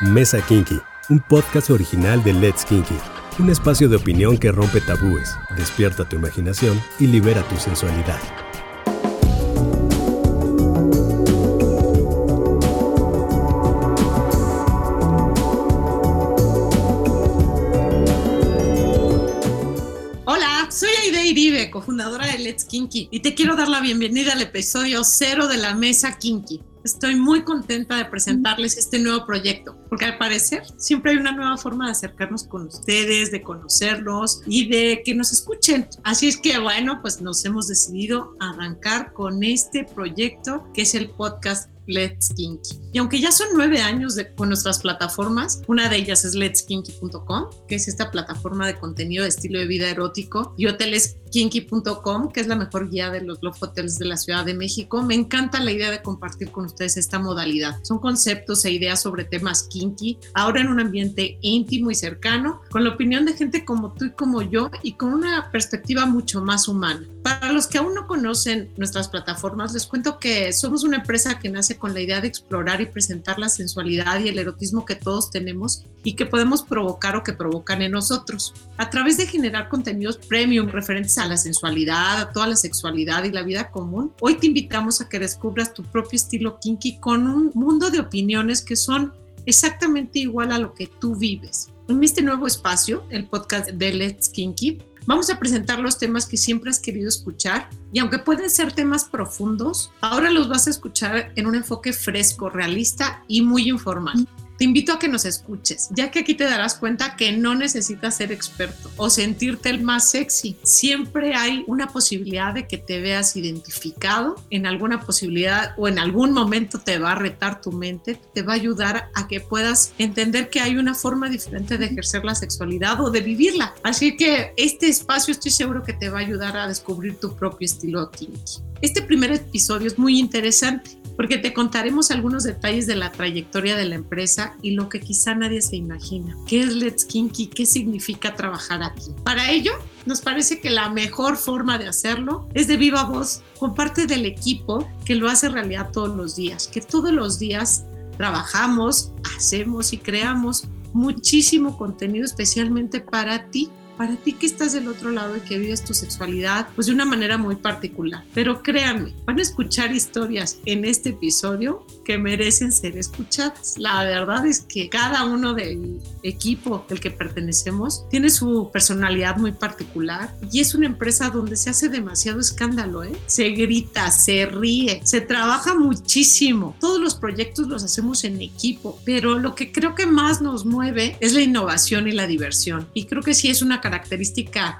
Mesa Kinky, un podcast original de Let's Kinky, un espacio de opinión que rompe tabúes, despierta tu imaginación y libera tu sensualidad. Cofundadora de Let's Kinky, y te quiero dar la bienvenida al episodio cero de la Mesa Kinky. Estoy muy contenta de presentarles este nuevo proyecto, porque al parecer siempre hay una nueva forma de acercarnos con ustedes, de conocerlos y de que nos escuchen. Así es que bueno, pues nos hemos decidido arrancar con este proyecto que es el podcast Let's Kinky. Y aunque ya son nueve años de, con nuestras plataformas, una de ellas es letskinky.com, que es esta plataforma de contenido de estilo de vida erótico, y hoteleskinky.com, que es la mejor guía de los love hotels de la Ciudad de México. Me encanta la idea de compartir con ustedes esta modalidad. Son conceptos e ideas sobre temas kinky, ahora en un ambiente íntimo y cercano, con la opinión de gente como tú y como yo, y con una perspectiva mucho más humana. Para los que aún no conocen nuestras plataformas, les cuento que somos una empresa que nace con la idea de explorar y presentar la sensualidad y el erotismo que todos tenemos y que podemos provocar o que provocan en nosotros. A través de generar contenidos premium referentes a la sensualidad, a toda la sexualidad y la vida común, hoy te invitamos a que descubras tu propio estilo kinky con un mundo de opiniones que son exactamente igual a lo que tú vives. En este nuevo espacio, el podcast de Let's Kinky, Vamos a presentar los temas que siempre has querido escuchar y aunque pueden ser temas profundos, ahora los vas a escuchar en un enfoque fresco, realista y muy informal. Te invito a que nos escuches, ya que aquí te darás cuenta que no necesitas ser experto o sentirte el más sexy. Siempre hay una posibilidad de que te veas identificado en alguna posibilidad o en algún momento te va a retar tu mente, te va a ayudar a que puedas entender que hay una forma diferente de ejercer la sexualidad o de vivirla. Así que este espacio estoy seguro que te va a ayudar a descubrir tu propio estilo kinky. Este primer episodio es muy interesante porque te contaremos algunos detalles de la trayectoria de la empresa y lo que quizá nadie se imagina. ¿Qué es Let's Kinky? ¿Qué significa trabajar aquí? Para ello, nos parece que la mejor forma de hacerlo es de viva voz con parte del equipo que lo hace realidad todos los días, que todos los días trabajamos, hacemos y creamos muchísimo contenido especialmente para ti para ti que estás del otro lado y que vives tu sexualidad pues de una manera muy particular. Pero créanme, van a escuchar historias en este episodio que merecen ser escuchadas. La verdad es que cada uno del equipo del que pertenecemos tiene su personalidad muy particular y es una empresa donde se hace demasiado escándalo, ¿eh? Se grita, se ríe, se trabaja muchísimo. Todos los proyectos los hacemos en equipo, pero lo que creo que más nos mueve es la innovación y la diversión. Y creo que sí es una característica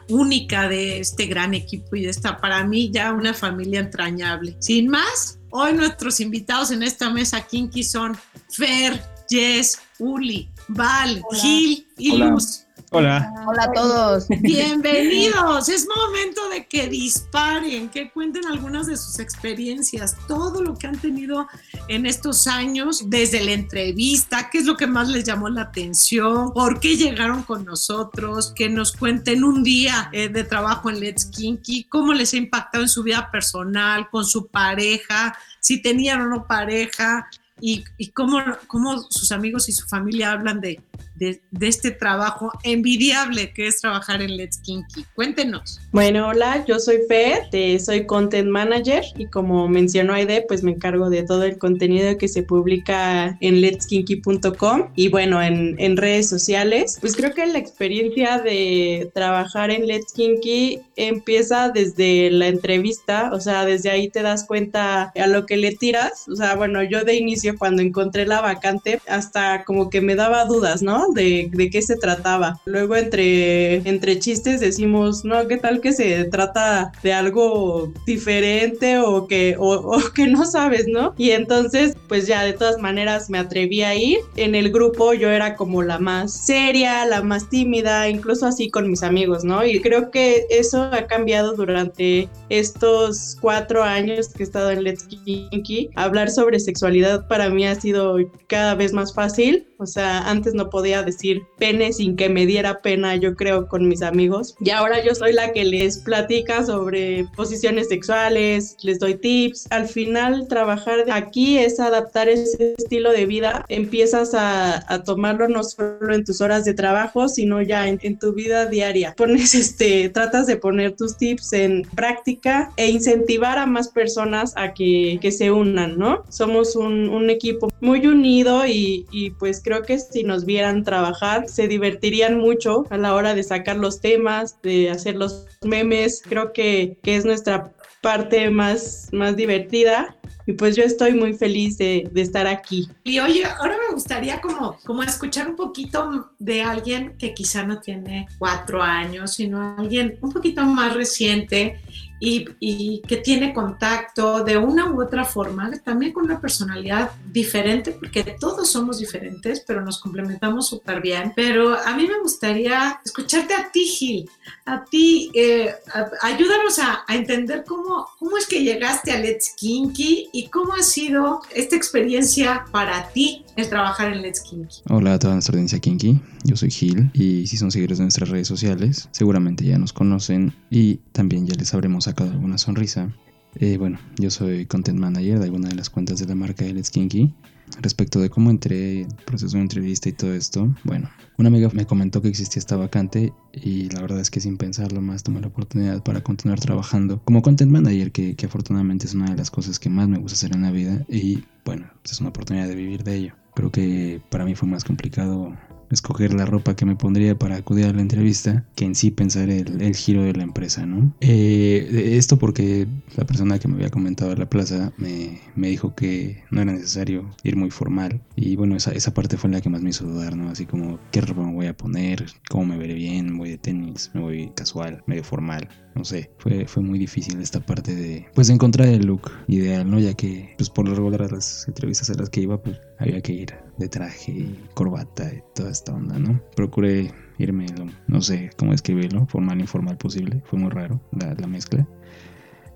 única de este gran equipo y de esta, para mí, ya una familia entrañable. Sin más, hoy nuestros invitados en esta mesa kinky son Fer, Jess, Uli, Val, Gil y Luz. Hola. Hola a todos. Bienvenidos. Es momento de que disparen, que cuenten algunas de sus experiencias, todo lo que han tenido en estos años, desde la entrevista, qué es lo que más les llamó la atención, por qué llegaron con nosotros, que nos cuenten un día eh, de trabajo en Let's Kinky, cómo les ha impactado en su vida personal, con su pareja, si tenían o no pareja, y, cómo, cómo sus amigos y su familia hablan de, de, de, este trabajo envidiable que es trabajar en Let's Kinky. Cuéntenos. Bueno, hola, yo soy Fer, eh, soy Content Manager y como mencionó Aide, pues me encargo de todo el contenido que se publica en letskinky.com y bueno, en, en, redes sociales. Pues creo que la experiencia de trabajar en Let's Kinky empieza desde la entrevista, o sea, desde ahí te das cuenta a lo que le tiras. O sea, bueno, yo de inicio cuando encontré la vacante, hasta como que me daba dudas, ¿no? De, de, qué se trataba. Luego entre, entre chistes decimos, no, ¿qué tal que se trata de algo diferente o que, o, o que no sabes, ¿no? Y entonces, pues ya de todas maneras me atreví a ir. En el grupo yo era como la más seria, la más tímida, incluso así con mis amigos, ¿no? Y creo que eso ha cambiado durante estos cuatro años que he estado en Let's Kinky. Hablar sobre sexualidad para mí ha sido cada vez más fácil. O sea, antes no podía decir pene sin que me diera pena, yo creo, con mis amigos. Y ahora yo soy la que les platica sobre posiciones sexuales, les doy tips. Al final, trabajar aquí es adaptar ese estilo de vida. Empiezas a, tomarlo no solo en tus horas de trabajo, sino ya en, tu vida diaria. Pones este, tratas de poner tus tips en práctica e incentivar a más personas a que, que se unan, ¿no? Somos un, un equipo muy unido y, y pues creo que si nos vieran trabajar se divertirían mucho a la hora de sacar los temas, de hacer los memes. Creo que, que es nuestra parte más, más divertida y pues yo estoy muy feliz de, de, estar aquí. Y oye, ahora me gustaría como, como escuchar un poquito de alguien que quizá no tiene cuatro años, sino alguien un poquito más reciente y, que tiene contacto de una u otra forma, también con una personalidad diferente, porque todos somos diferentes, pero nos complementamos súper bien. Pero a mí me gustaría escucharte a ti, Gil, a ti, eh, ayúdanos a, entender cómo, cómo es que llegaste a Let's Kinky y cómo ha sido esta experiencia para ti el trabajar en Let's Kinky. Hola a toda nuestra audiencia Kinky, yo soy Gil y si son seguidores de nuestras redes sociales, seguramente ya nos conocen y también ya les habremos sacado alguna sonrisa. Eh, bueno, yo soy content manager de alguna de las cuentas de la marca de Let's Kinky. Respecto de cómo entré, el proceso de entrevista y todo esto, bueno, una amiga me comentó que existía esta vacante y la verdad es que sin pensarlo más tomé la oportunidad para continuar trabajando como content manager, que, que afortunadamente es una de las cosas que más me gusta hacer en la vida y bueno, es una oportunidad de vivir de ello. Creo que para mí fue más complicado escoger la ropa que me pondría para acudir a la entrevista que en sí pensar el, el giro de la empresa, ¿no? Eh, esto porque la persona que me había comentado en la plaza me, me, dijo que no era necesario ir muy formal y bueno, esa, esa parte fue la que más me hizo dudar, ¿no? Así como, ¿qué ropa me voy a poner? ¿Cómo me veré bien? ¿Voy de tenis? ¿Me voy casual? ¿Medio formal? No sé, fue, fue muy difícil esta parte de, pues, encontrar el look ideal, ¿no? Ya que, pues, por lo regular las entrevistas a las que iba, pues, había que ir de traje y corbata y toda esta onda, ¿no? Procuré irme, no sé cómo describirlo, formal, informal posible, fue muy raro la, la mezcla.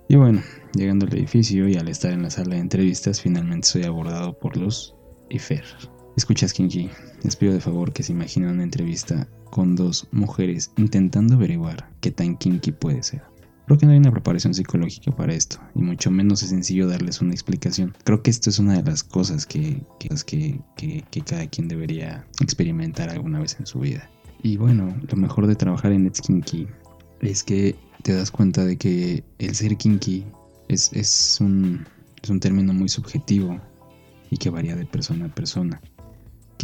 Y bueno, llegando al edificio y al estar en la sala de entrevistas, finalmente soy abordado por Luz y Fer. Escuchas, Kinky, les pido de favor que se imaginen una entrevista con dos mujeres intentando averiguar qué tan kinky puede ser. Creo que no hay una preparación psicológica para esto, y mucho menos es sencillo darles una explicación. Creo que esto es una de las cosas que, que, que, que cada quien debería experimentar alguna vez en su vida. Y bueno, lo mejor de trabajar en It's Kinky es que te das cuenta de que el ser kinky es, es, un, es un término muy subjetivo y que varía de persona a persona.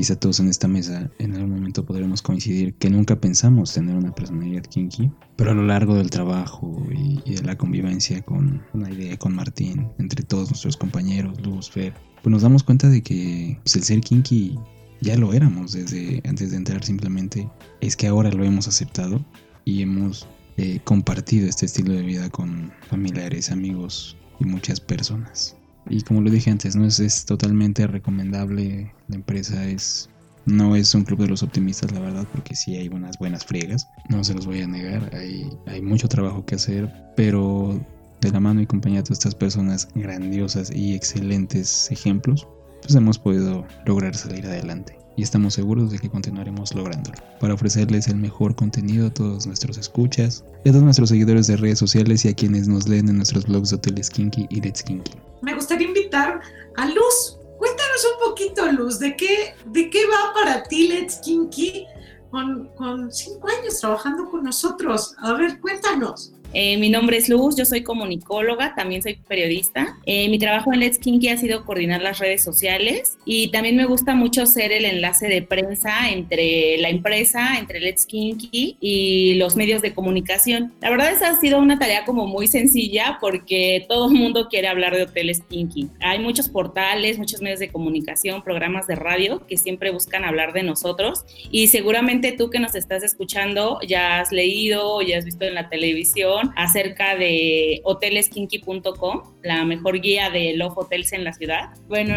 Quizá todos en esta mesa en algún momento podremos coincidir que nunca pensamos tener una personalidad kinky, pero a lo largo del trabajo y, de la convivencia con una idea con Martín, entre todos nuestros compañeros, Luz, Fer, pues nos damos cuenta de que pues, el ser kinky ya lo éramos desde antes de entrar simplemente, es que ahora lo hemos aceptado y hemos eh, compartido este estilo de vida con familiares, amigos y muchas personas. Y como lo dije antes, no es, totalmente recomendable. La empresa es no es un club de los optimistas, la verdad, porque sí hay unas buenas friegas. No se los voy a negar. Hay, hay mucho trabajo que hacer, pero de la mano y compañía de todas estas personas grandiosas y excelentes ejemplos, pues hemos podido lograr salir adelante y estamos seguros de que continuaremos lográndolo para ofrecerles el mejor contenido a todos nuestros escuchas, a todos nuestros seguidores de redes sociales y a quienes nos leen en nuestros blogs de Hoteles Kinky y Let's Kinky. Me gustaría invitar a Luz. Cuéntanos un poquito, Luz, de qué, de qué va para ti Let's Kinky con, con cinco años trabajando con nosotros. A ver, cuéntanos. Eh, mi nombre es Luz, yo soy comunicóloga, también soy periodista. Eh, mi trabajo en Let's Kinky ha sido coordinar las redes sociales y también me gusta mucho ser el enlace de prensa entre la empresa, entre Let's Kinky y los medios de comunicación. La verdad esa ha sido una tarea como muy sencilla porque todo el mundo quiere hablar de hoteles Kinky. Hay muchos portales, muchos medios de comunicación, programas de radio que siempre buscan hablar de nosotros y seguramente tú que nos estás escuchando ya has leído, ya has visto en la televisión acerca de hoteleskinky.com, la mejor guía de Love Hotels en la ciudad. Bueno,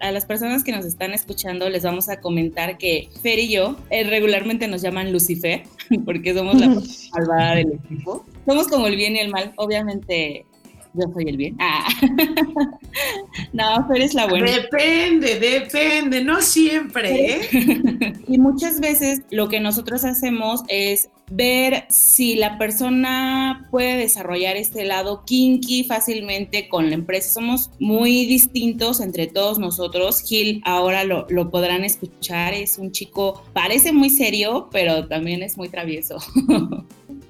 a las, personas que nos están escuchando les vamos a comentar que Fer y yo eh, regularmente nos llaman Lucifer porque somos la malvada del equipo. Somos como el bien y el mal. Obviamente yo soy el bien. Ah. no, Fer es la buena. Depende, depende, no siempre, ¿eh? y muchas veces lo que nosotros hacemos es ver si la persona puede desarrollar este lado kinky fácilmente con la empresa. Somos muy distintos entre todos nosotros. Gil ahora lo, lo podrán escuchar, es un chico, parece muy serio, pero también es muy travieso.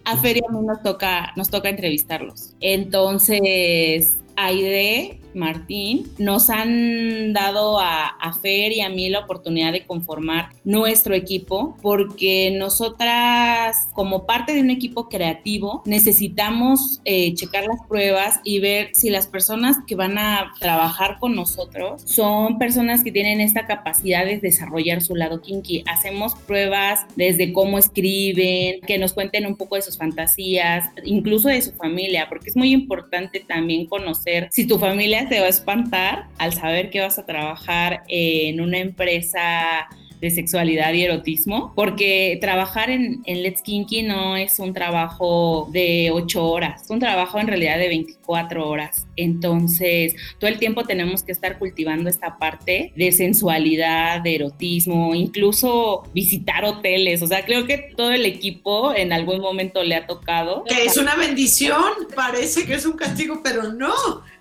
a Feria nos toca, nos toca entrevistarlos. Entonces, Aide Martín, nos han dado a, Fer y a mí la oportunidad de conformar nuestro equipo porque nosotras, como parte de un equipo creativo, necesitamos eh, checar las pruebas y ver si las personas que van a trabajar con nosotros son personas que tienen esta capacidad de desarrollar su lado kinky. Hacemos pruebas desde cómo escriben, que nos cuenten un poco de sus fantasías, incluso de su familia, porque es muy importante también conocer si tu familia te va a espantar al saber que vas a trabajar en una empresa de sexualidad y erotismo, porque trabajar en, en, Let's Kinky no es un trabajo de ocho horas, es un trabajo en realidad de 24 horas. Entonces, todo el tiempo tenemos que estar cultivando esta parte de sensualidad, de erotismo, incluso visitar hoteles. O sea, creo que todo el equipo en algún momento le ha tocado. Que es una bendición, parece que es un castigo, pero no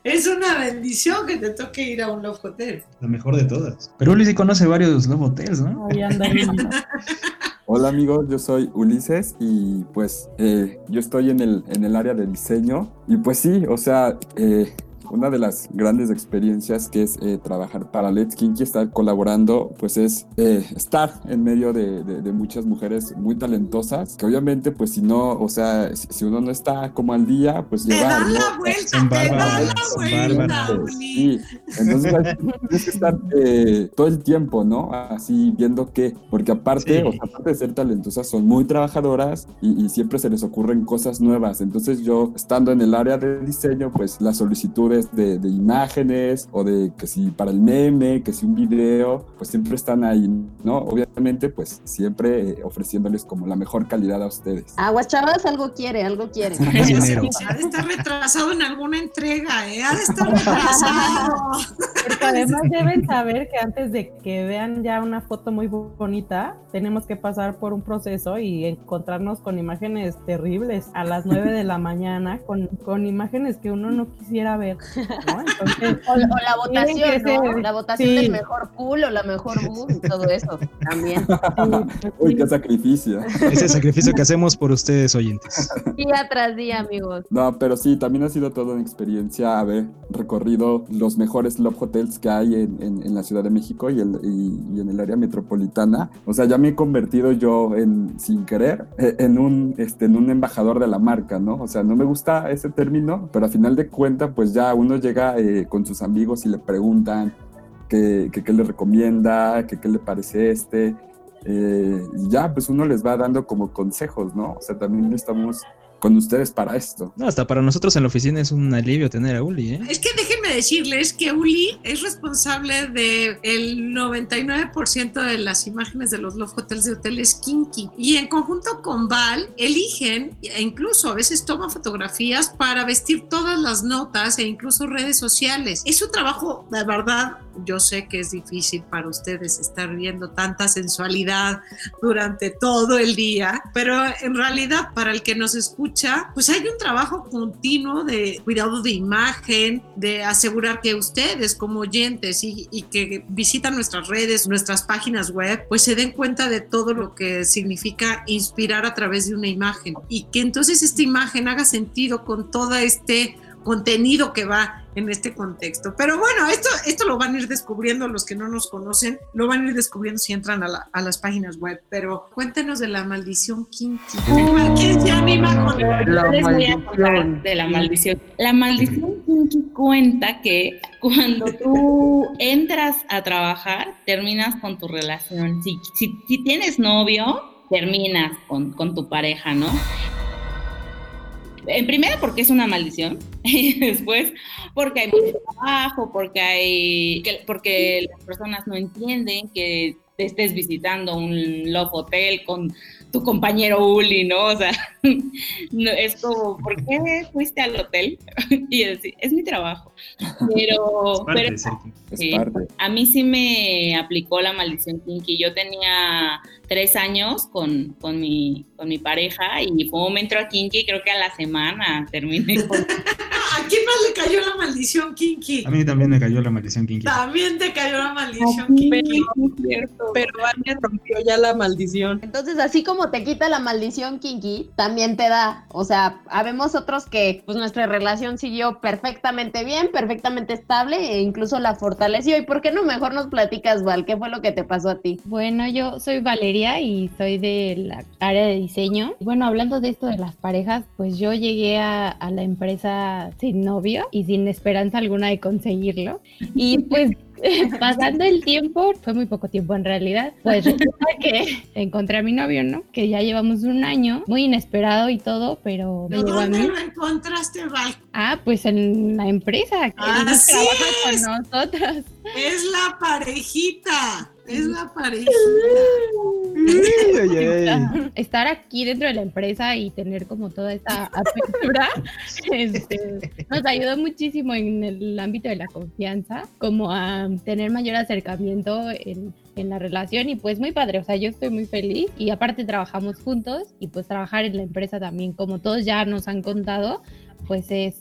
es una bendición que te toque ir a un Love Hotel. La mejor de todas. Pero Ulises conoce varios Love Hotels, ¿no? Hola amigos, yo soy Ulises y pues eh, yo estoy en el, en el área de diseño y pues sí, o sea, eh, una de las grandes experiencias que es eh, trabajar para Let's Kinky, estar colaborando, pues es eh, estar en medio de, de, muchas mujeres muy talentosas, que obviamente pues si no, o sea, si, uno no está como al día, pues llevar... Te la vuelta, te da la vuelta. Sí, entonces tienes que estar eh, todo el tiempo, ¿no? Así viendo que, porque aparte, o sea, aparte de ser talentosas, son muy trabajadoras y, y siempre se les ocurren cosas nuevas. Entonces yo, estando en el área de diseño, pues las de, imágenes o de que si para el meme, que si un video, pues siempre están ahí, ¿no? Obviamente, pues siempre eh, ofreciéndoles como la mejor calidad a ustedes. Aguas chavas, algo quiere, algo quiere. ha de estar retrasado en alguna entrega, ¿eh? Ha de estar retrasado. Porque además deben saber que antes de que vean ya una foto muy bonita, tenemos que pasar por un proceso y encontrarnos con imágenes terribles a las 9 de la mañana, con, con imágenes que uno no quisiera ver o, la votación, La votación del mejor culo, la mejor boom y todo eso también. Uy, qué sacrificio. Ese sacrificio que hacemos por ustedes, oyentes. Día tras día, amigos. No, pero sí, también ha sido toda una experiencia haber recorrido los mejores love hotels que hay en, en, la Ciudad de México y, el, y, en el área metropolitana. O sea, ya me he convertido yo en, sin querer, eh, en un, este, en un embajador de la marca, ¿no? O sea, no me gusta ese término, pero a final de cuentas, pues ya uno llega eh, con sus amigos y le preguntan qué, qué, le recomienda, qué, qué le parece este. Eh, y ya, pues uno les va dando como consejos, ¿no? O sea, también estamos con ustedes para esto. No, hasta para nosotros en la oficina es un alivio tener a Uli, ¿eh? Es que déjenme decirles que Uli es responsable del el 99% de las imágenes de los Love Hotels de hoteles Kinky. Y en conjunto con Val, eligen e incluso a veces toman fotografías para vestir todas las notas e incluso redes sociales. Es un trabajo, de verdad, yo sé que es difícil para ustedes estar viendo tanta sensualidad durante todo el día, pero en realidad para el que nos escucha, pues hay un trabajo continuo de cuidado de imagen, de asegurar que ustedes como oyentes y, y que visitan nuestras redes, nuestras páginas web, pues se den cuenta de todo lo que significa inspirar a través de una imagen. Y que entonces esta imagen haga sentido con todo este contenido que va en este contexto. Pero bueno, esto, esto lo van a ir descubriendo los que no nos conocen, lo van a ir descubriendo si entran a, a las páginas web. Pero cuéntenos de la maldición kinky. ¿Quién se anima con la maldición? de la maldición? La maldición kinky cuenta que cuando tú entras a trabajar, terminas con tu relación. Si, si, si tienes novio, terminas con, con tu pareja, ¿no? En primera porque es una maldición y después porque hay mucho trabajo, porque hay porque las personas no entienden que estés visitando un Love Hotel con tu compañero Uli, ¿no? O sea, es como, ¿por qué fuiste al hotel? y decir, es mi trabajo. Pero, pero a mí sí me aplicó la maldición kinky. Yo tenía tres años con, con, mi, con mi pareja y fue un momento a kinky, creo que a la semana terminé con... ¿A quién más le cayó la maldición kinky? A mí también me cayó la maldición kinky. También te cayó la maldición kinky. Pero Vania rompió ya la maldición. Entonces, así como te quita la maldición kinky, también te da. O sea, habemos otros que pues nuestra relación siguió perfectamente bien, perfectamente estable e incluso la fortaleció. ¿Y por qué no mejor nos platicas, Val? ¿Qué fue lo que te pasó a ti? Bueno, yo soy Valeria y soy de la área de diseño. Bueno, hablando de esto de las parejas, pues yo llegué a, a la empresa sin novio y sin esperanza alguna de conseguirlo. Y pues pasando el tiempo, fue muy poco tiempo en realidad, pues resulta que encontré a mi novio, ¿no? Que ya llevamos un año, muy inesperado y todo, pero me llegó a mí. lo encontraste, Val? Ah, pues en la empresa que trabaja con nosotros. Es la parejita. Es la pareja. Estar aquí dentro de la empresa y tener como toda esta apertura este, nos ayudó muchísimo en el ámbito de la confianza, como a tener mayor acercamiento en, en la relación y pues muy padre, o sea, yo estoy muy feliz y aparte trabajamos juntos y pues trabajar en la empresa también, como todos ya nos han contado, pues es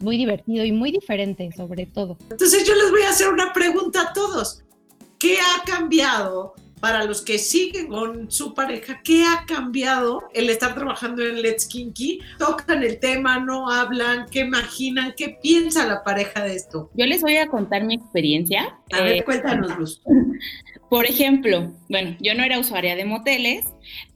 muy divertido y muy diferente sobre todo. Entonces yo les voy a hacer una pregunta a todos. ¿Qué ha cambiado para los que siguen con su pareja? ¿Qué ha cambiado el estar trabajando en Let's Kinky? ¿Tocan el tema, no hablan? ¿Qué imaginan? ¿Qué piensa la pareja de esto? Yo les voy a contar mi experiencia. A ver, eh, cuéntanos, Luz. Por ejemplo, bueno, yo no era usuaria de moteles,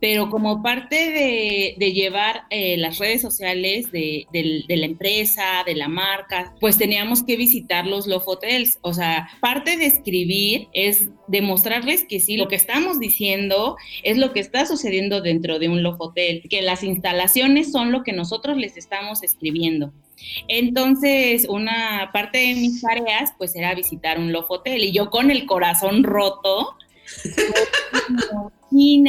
pero como parte de, llevar eh, las redes sociales de, la empresa, de la marca, pues teníamos que visitar los Love Hotels. O sea, parte de escribir es demostrarles que sí, lo que estamos diciendo es lo que está sucediendo dentro de un Love Hotel, que las instalaciones son lo que nosotros les estamos escribiendo. Entonces, una parte de mis tareas, pues, era visitar un Love Hotel y yo con el corazón roto.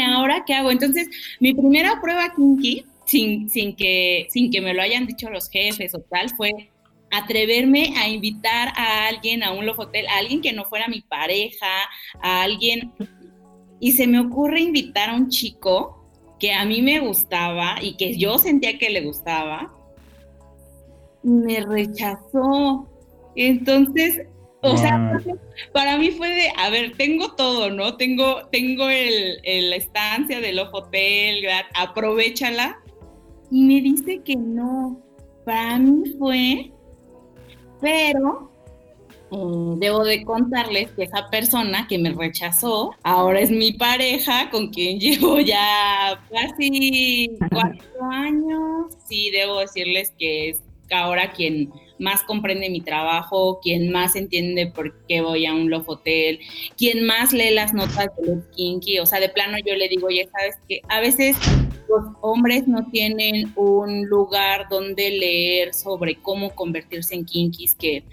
ahora qué hago? Entonces, mi primera prueba kinky, sin, sin, que, sin que me lo hayan dicho los jefes o tal, fue atreverme a invitar a alguien a un Love Hotel, a alguien que no fuera mi pareja, a alguien. Y se me ocurre invitar a un chico que a mí me gustaba y que yo sentía que le gustaba me rechazó. Entonces, o sea, para mí fue de, a ver, tengo todo, ¿no? Tengo, tengo el, la estancia del hotel, aprovechala. Y me dice que no. Para mí fue, pero eh, debo de contarles que esa persona que me rechazó ahora es mi pareja con quien llevo ya casi cuatro años. Sí, debo decirles que es ahora quien más comprende mi trabajo, quien más entiende por qué voy a un Love Hotel, quien más lee las notas de los kinky, o sea, de plano yo le digo, ya sabes que a veces los hombres no tienen un lugar donde leer sobre cómo convertirse en kinkis, que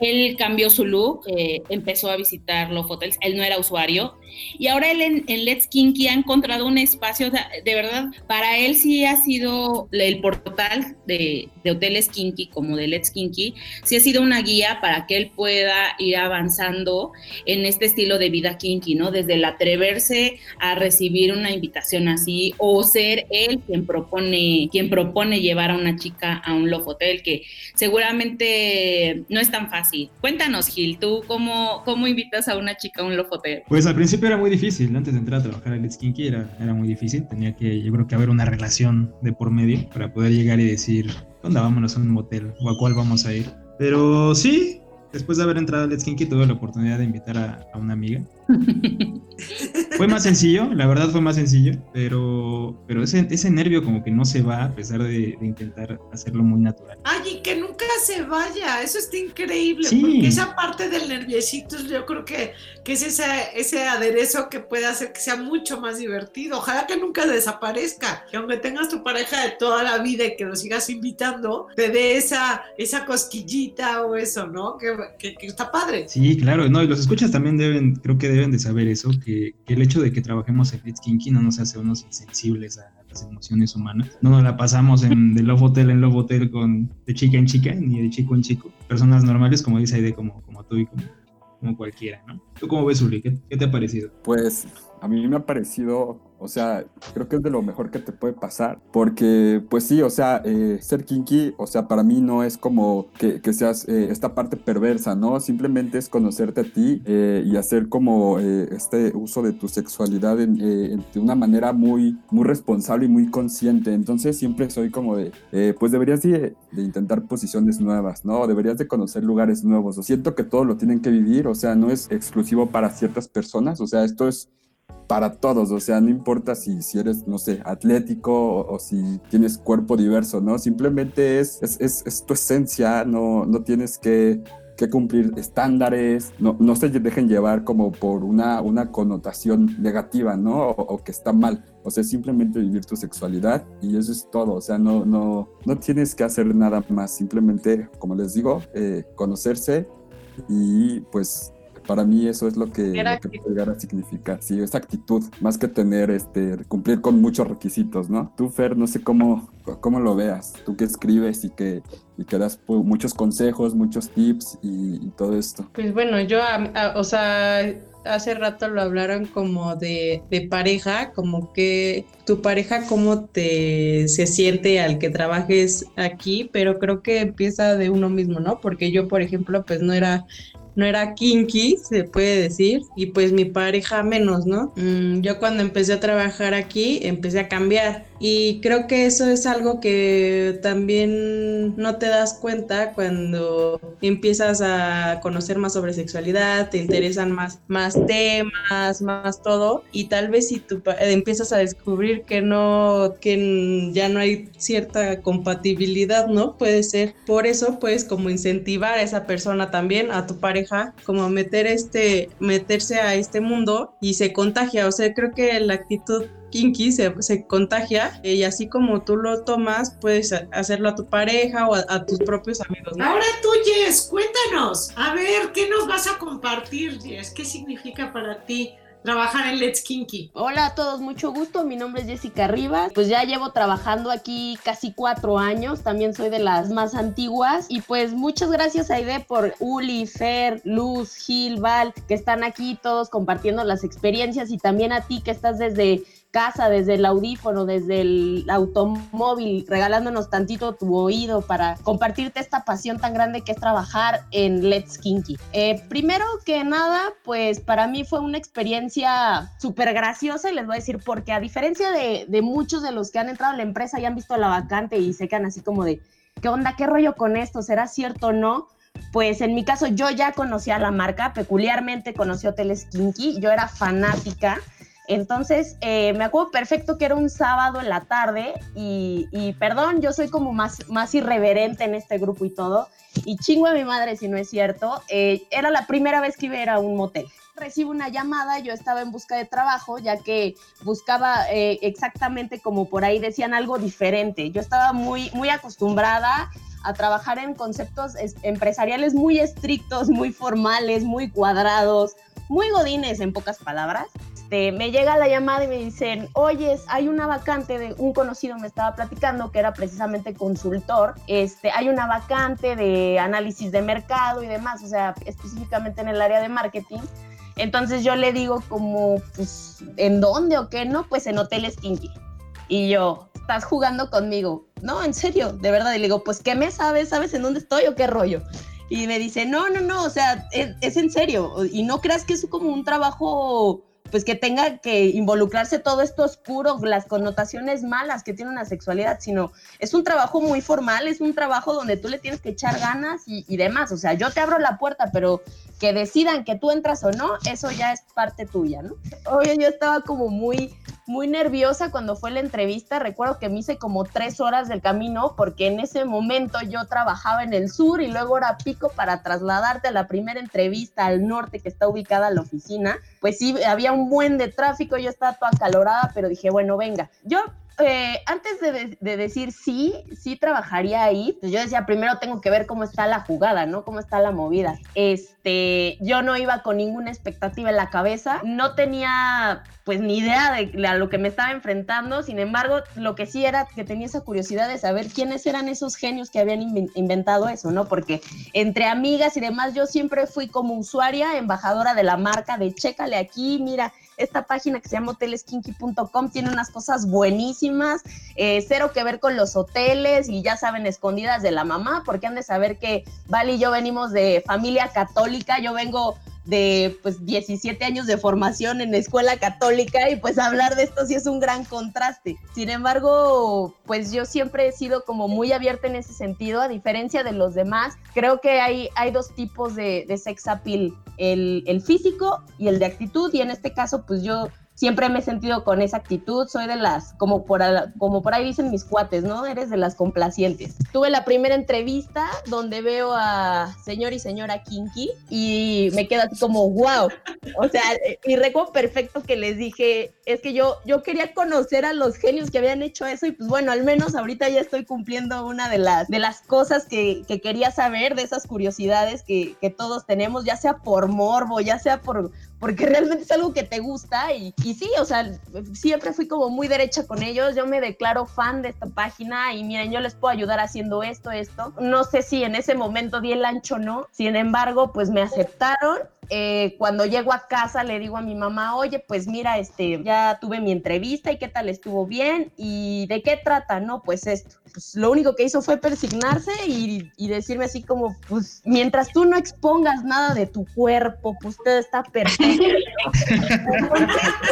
él cambió su look, eh, empezó a visitar los hotels, él no era usuario, y ahora él en, Let's Kinky ha encontrado un espacio, de, verdad, para él sí ha sido el portal de, hoteles Kinky como de Let's Kinky, sí ha sido una guía para que él pueda ir avanzando en este estilo de vida Kinky, ¿no? Desde el atreverse a recibir una invitación así o ser él quien propone, quien propone llevar a una chica a un Love Hotel, que seguramente no es tan fácil. Cuéntanos, Gil, ¿tú cómo, cómo invitas a una chica a un Love Hotel? Pues al principio era muy difícil, antes de entrar a trabajar en Let's Kinky era, era muy difícil, tenía que yo creo que haber una relación de por medio para poder llegar y decir, ¿dónde vámonos a un motel o a cuál vamos a ir? Pero sí, después de haber entrado a Let's Kinky tuve la oportunidad de invitar a, a una amiga. fue más sencillo, la verdad fue más sencillo, pero, pero ese, ese nervio como que no se va a pesar de, intentar hacerlo muy natural. Ay, y que nunca se vaya, eso está increíble, porque esa parte del nerviosito yo creo que, que es ese, ese aderezo que puede hacer que sea mucho más divertido. Ojalá que nunca desaparezca, que aunque tengas tu pareja de toda la vida y que lo sigas invitando, te dé esa, esa cosquillita o eso, ¿no? Que, que, está padre. Sí, claro, no, y los escuchas también deben, creo que deben de saber eso, que, que el hecho de que trabajemos en It's Kinky no nos hace unos insensibles a las emociones humanas. No nos la pasamos en, de Love Hotel en Love Hotel con de chica en chica, ni de chico en chico. Personas normales, como dice Aide, como, como tú y como, como cualquiera, ¿no? ¿Tú cómo ves, Uli? ¿Qué, ¿Qué te ha parecido? Pues a mí me ha parecido o sea, creo que es de lo mejor que te puede pasar. Porque, pues sí, o sea, eh, ser kinky, o sea, para mí no es como que, que seas eh, esta parte perversa, ¿no? Simplemente es conocerte a ti eh, y hacer como este uso de tu sexualidad de una manera muy, muy responsable y muy consciente. Entonces siempre soy como de, pues deberías de, de, intentar posiciones nuevas, ¿no? Deberías de conocer lugares nuevos. O siento que todo lo tienen que vivir, o sea, no es exclusivo para ciertas personas, o sea, esto es para todos, o sea, no importa si, si eres, no sé, atlético o, si tienes cuerpo diverso, ¿no? Simplemente es, es, es, tu esencia, no, no tienes que, que cumplir estándares, no, no, se dejen llevar como por una, una connotación negativa, ¿no? O, que está mal. O sea, simplemente vivir tu sexualidad y eso es todo. O sea, no, no, no tienes que hacer nada más. Simplemente, como les digo, eh, conocerse y pues para mí eso es lo que, lo puede llegar a significar. Sí, esa actitud, más que tener, este, cumplir con muchos requisitos, ¿no? Tú, Fer, no sé cómo, cómo lo veas. Tú que escribes y que, y que das pues, muchos consejos, muchos tips y, todo esto. Pues bueno, yo, o sea, hace rato lo hablaron como de, de, pareja, como que tu pareja cómo te se siente al que trabajes aquí, pero creo que empieza de uno mismo, ¿no? Porque yo, por ejemplo, pues no era no era kinky, se puede decir, y pues mi pareja menos, ¿no? Mm, yo cuando empecé a trabajar aquí, empecé a cambiar y creo que eso es algo que también no te das cuenta cuando empiezas a conocer más sobre sexualidad, te interesan más, más temas, más todo. Y tal vez si tú empiezas a descubrir que no, que ya no hay cierta compatibilidad, ¿no? Puede ser. Por eso puedes como incentivar a esa persona también, a tu pareja, como meter este, meterse a este mundo y se contagia. O sea, creo que la actitud kinky se, se, contagia y así como tú lo tomas, puedes hacerlo a tu pareja o a, tus propios amigos. Ahora tú, Jess, cuéntanos, a ver, ¿qué nos vas a compartir, Jess? ¿Qué significa para ti? trabajar en Let's Kinky. Hola a todos, mucho gusto. Mi nombre es Jessica Rivas. Pues ya llevo trabajando aquí casi cuatro años. También soy de las más antiguas. Y pues muchas gracias, Aide, por Uli, Fer, Luz, Gil, Val, que están aquí todos compartiendo las experiencias. Y también a ti que estás desde casa, desde el audífono, desde el automóvil, regalándonos tantito tu oído para compartirte esta pasión tan grande que es trabajar en Let's Kinky. Eh, primero que nada, pues para mí fue una experiencia súper graciosa y les voy a decir porque a diferencia de, muchos de los que han entrado a la empresa y han visto la vacante y se quedan así como de, ¿qué onda? ¿Qué rollo con esto? ¿Será cierto o no? Pues en mi caso yo ya conocía la marca, peculiarmente conocí Hoteles Kinky, yo era fanática entonces, eh, me acuerdo perfecto que era un sábado en la tarde y, perdón, yo soy como más, más irreverente en este grupo y todo, y chingo a mi madre si no es cierto, eh, era la primera vez que iba a un motel. Recibo una llamada, yo estaba en busca de trabajo, ya que buscaba eh, exactamente como por ahí decían algo diferente. Yo estaba muy, muy acostumbrada a trabajar en conceptos empresariales muy estrictos, muy formales, muy cuadrados, muy godines en pocas palabras. Este, me llega la llamada y me dicen, oye, hay una vacante de un conocido me estaba platicando que era precisamente consultor, este, hay una vacante de análisis de mercado y demás, o sea, específicamente en el área de marketing. Entonces yo le digo como, pues, ¿en dónde o qué? No, pues en Hoteles Kinky. Y yo, estás jugando conmigo. No, en serio, de verdad. Y le digo, pues, ¿qué me sabes? ¿Sabes en dónde estoy o qué rollo? Y me dice, no, no, no, o sea, es, es en serio. Y no creas que es como un trabajo pues que tenga que involucrarse todo esto oscuro, las connotaciones malas que tiene una sexualidad, sino es un trabajo muy formal, es un trabajo donde tú le tienes que echar ganas y, demás. O sea, yo te abro la puerta, pero que decidan que tú entras o no, eso ya es parte tuya, ¿no? Oye, yo estaba como muy muy nerviosa cuando fue la entrevista. Recuerdo que me hice como tres horas del camino porque en ese momento yo trabajaba en el sur y luego era pico para trasladarte a la primera entrevista al norte que está ubicada la oficina. Pues sí, había un buen de tráfico, yo estaba toda acalorada, pero dije, bueno, venga. Yo eh, antes de, decir sí, sí trabajaría ahí, pues yo decía, primero tengo que ver cómo está la jugada, ¿no? Cómo está la movida. Este, yo no iba con ninguna expectativa en la cabeza, no tenía pues ni idea de a lo que me estaba enfrentando, sin embargo, lo que sí era que tenía esa curiosidad de saber quiénes eran esos genios que habían inventado eso, ¿no? Porque entre amigas y demás, yo siempre fui como usuaria, embajadora de la marca, de chécale aquí, mira, esta página que se llama hoteleskinky.com tiene unas cosas buenísimas, eh, cero que ver con los hoteles y ya saben, escondidas de la mamá, porque han de saber que Val y yo venimos de familia católica, yo vengo de pues 17 años de formación en escuela católica y pues hablar de esto sí es un gran contraste. Sin embargo, pues yo siempre he sido como muy abierta en ese sentido, a diferencia de los demás. Creo que hay, hay dos tipos de, de sex appeal, el, el físico y el de actitud y en este caso pues yo siempre me he sentido con esa actitud, soy de las, como por, como por ahí dicen mis cuates, ¿no? Eres de las complacientes. Tuve la primera entrevista donde veo a señor y señora Kinky y me quedo así como, wow. O sea, y recuerdo perfecto que les dije, es que yo, yo quería conocer a los genios que habían hecho eso y pues bueno, al menos ahorita ya estoy cumpliendo una de las, de las cosas que, que quería saber, de esas curiosidades que, que todos tenemos, ya sea por morbo, ya sea por, porque realmente es algo que te gusta y, sí, o sea, siempre fui como muy derecha con ellos, yo me declaro fan de esta página y miren, yo les puedo ayudar haciendo esto, esto. No sé si en ese momento di el ancho o no, sin embargo, pues me aceptaron eh, cuando llego a casa le digo a mi mamá, oye, pues mira, este, ya tuve mi entrevista y qué tal estuvo bien y de qué trata, no, pues esto. Pues lo único que hizo fue persignarse y, decirme así como, pues mientras tú no expongas nada de tu cuerpo, pues todo está perfecto.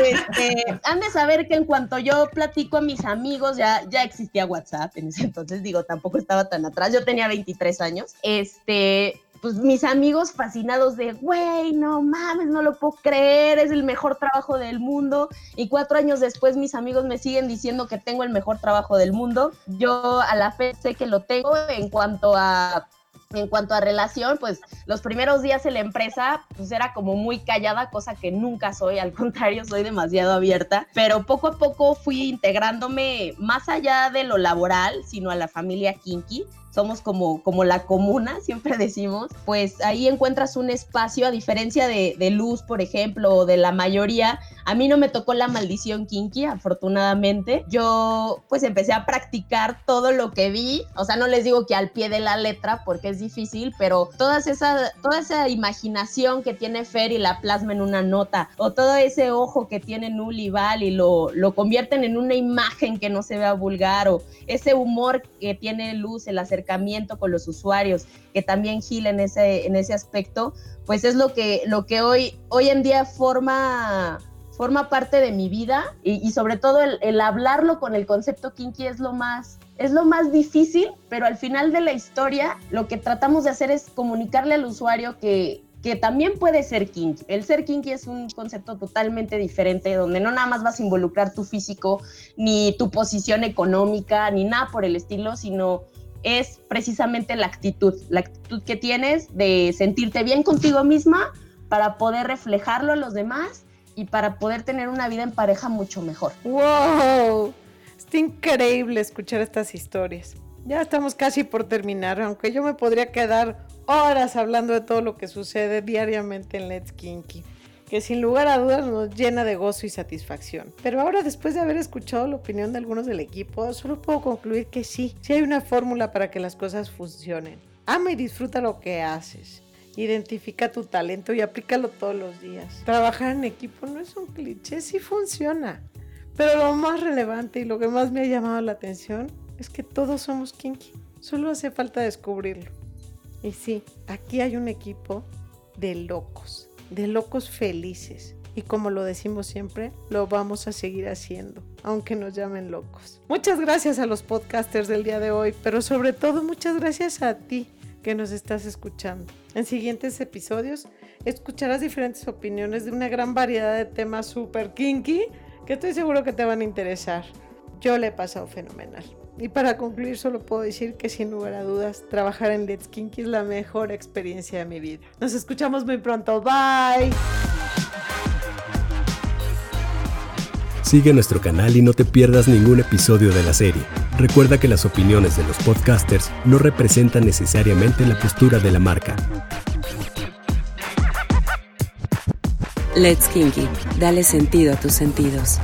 este, han de saber que en cuanto yo platico a mis amigos, ya, ya existía WhatsApp en ese entonces, digo, tampoco estaba tan atrás, yo tenía 23 años, este, pues mis amigos fascinados de, güey, no mames, no lo puedo creer, es el mejor trabajo del mundo. Y cuatro años después mis amigos me siguen diciendo que tengo el mejor trabajo del mundo. Yo a la fe sé que lo tengo en cuanto a en cuanto a relación, pues los primeros días en la empresa, pues era como muy callada, cosa que nunca soy, al contrario, soy demasiado abierta, pero poco a poco fui integrándome más allá de lo laboral, sino a la familia Kinky somos como, como la comuna, siempre decimos, pues ahí encuentras un espacio, a diferencia de, de, Luz, por ejemplo, o de la mayoría. A mí no me tocó la maldición kinky, afortunadamente. Yo pues empecé a practicar todo lo que vi, o sea, no les digo que al pie de la letra porque es difícil, pero toda esa, toda esa imaginación que tiene Fer y la plasma en una nota, o todo ese ojo que tiene Nul y Val y lo, lo convierten en una imagen que no se vea vulgar, o ese humor que tiene Luz, el acercamiento con los usuarios, que también Gil en ese, en ese aspecto, pues es lo que, lo que hoy, hoy en día forma, forma parte de mi vida y, sobre todo el, el, hablarlo con el concepto kinky es lo más es lo más difícil, pero al final de la historia lo que tratamos de hacer es comunicarle al usuario que, que también puede ser kinky. El ser kinky es un concepto totalmente diferente, donde no nada más vas a involucrar tu físico, ni tu posición económica, ni nada por el estilo, sino es precisamente la actitud, la actitud que tienes de sentirte bien contigo misma para poder reflejarlo a los demás y para poder tener una vida en pareja mucho mejor. ¡Wow! Está increíble escuchar estas historias. Ya estamos casi por terminar, aunque yo me podría quedar horas hablando de todo lo que sucede diariamente en Let's Kinky que sin lugar a dudas nos llena de gozo y satisfacción. Pero ahora después de haber escuchado la opinión de algunos del equipo, solo puedo concluir que sí, sí hay una fórmula para que las cosas funcionen. Ama y disfruta lo que haces. Identifica tu talento y aplícalo todos los días. Trabajar en equipo no es un cliché, sí funciona. Pero lo más relevante y lo que más me ha llamado la atención es que todos somos kinky. Solo hace falta descubrirlo. Y sí, aquí hay un equipo de locos de locos felices. Y como lo decimos siempre, lo vamos a seguir haciendo, aunque nos llamen locos. Muchas gracias a los podcasters del día de hoy, pero sobre todo muchas gracias a ti que nos estás escuchando. En siguientes episodios escucharás diferentes opiniones de una gran variedad de temas super kinky que estoy seguro que te van a interesar. Yo le he pasado fenomenal. Y para concluir solo puedo decir que sin lugar a dudas trabajar en Let's Kinky es la mejor experiencia de mi vida. Nos escuchamos muy pronto. Bye. Sigue nuestro canal y no te pierdas ningún episodio de la serie. Recuerda que las opiniones de los podcasters no representan necesariamente la postura de la marca. Let's Kinky, dale sentido a tus sentidos.